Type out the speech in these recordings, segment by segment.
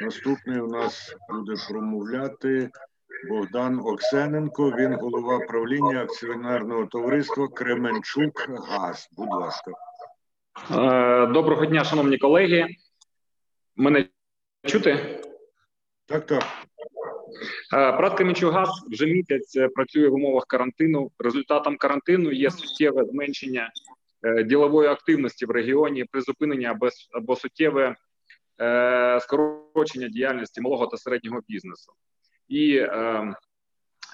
Наступний у нас буде промовляти Богдан Оксененко. Він голова правління акціонерного товариства Кременчук ГАЗ. Будь ласка. Е, доброго дня, шановні колеги. Мене чути? Так, так. Прат Кременчугаз вже місяць е, працює в умовах карантину. Результатом карантину є суттєве зменшення е, ділової активності в регіоні, призупинення або, або суттєве е, скорочення діяльності малого та середнього бізнесу. І е,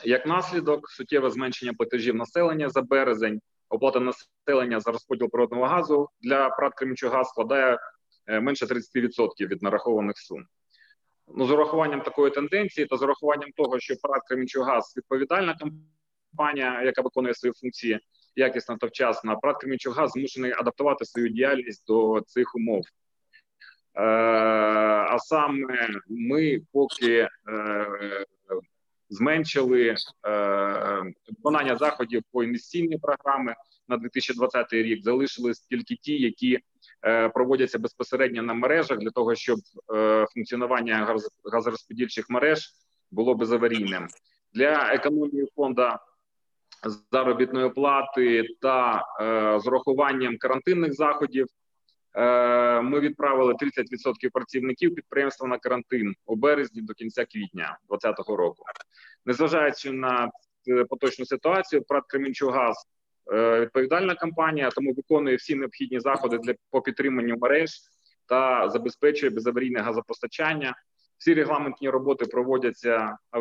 як наслідок, суттєве зменшення платежів населення за березень, оплата населення за розподіл природного газу для ПРАТ Кременчугаз складає менше 30% від нарахованих сум. Ну, з урахуванням такої тенденції та з урахуванням того, що ПРАТ Кремінчугаз відповідальна компанія, яка виконує свої функції якісно та вчасно, ПРАТ Кремінчугаз змушений адаптувати свою діяльність до цих умов. Е, А саме ми поки е, зменшили е, виконання заходів по інвестиційній програми на 2020 рік, залишились тільки ті, які проводяться безпосередньо на мережах для того, щоб функціонування газорозподільчих мереж було безаварійним для економії фонду заробітної плати та з урахуванням карантинних заходів. Ми відправили 30% працівників підприємства на карантин у березні до кінця квітня 2020 року, незважаючи на поточну ситуацію, ПРАТ Кременчугаз Е, відповідальна компанія, тому виконує всі необхідні заходи для по підтриманню мереж та забезпечує безаварійне газопостачання. Всі регламентні роботи проводяться е,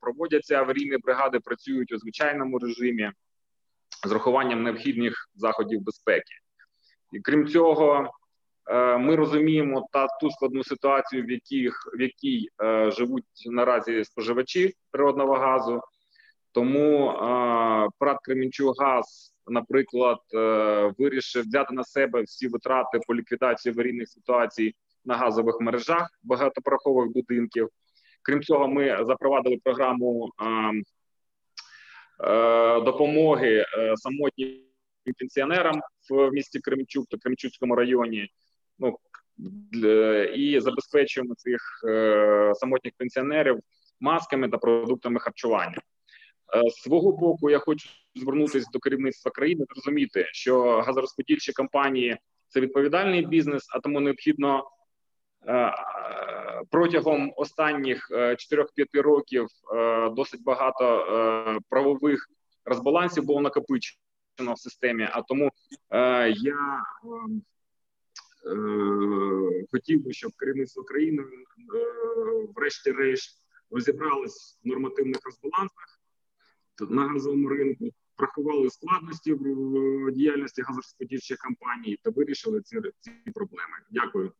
проводяться аварійні бригади, працюють у звичайному режимі з рахуванням необхідних заходів безпеки. І крім цього, е, ми розуміємо та ту складну ситуацію, в яких в якій живуть наразі споживачі природного газу. Тому ПРАТ Кременчугаз, наприклад, е, вирішив взяти на себе всі витрати по ліквідації аварійних ситуацій на газових мережах багатопрохових будинків. Крім цього, ми запровадили програму е, допомоги е, самотнім пенсіонерам в місті Кремчук та Кремчуцькому районі. Ну і забезпечуємо цих самотніх пенсіонерів масками та продуктами харчування. Е, свого боку, я хочу звернутися до керівництва країни, зрозуміти, що газорозподільчі компанії це відповідальний бізнес, а тому необхідно е, протягом останніх 4-5 е, років досить багато правових розбалансів було накопичено в системі. А тому я хотів би, щоб керівництво країни, врешті-решт, розібралось в нормативних розбалансах на газовому ринку, врахували складності в діяльності газорозподільчих компаній та вирішили ці, ці проблеми. Дякую.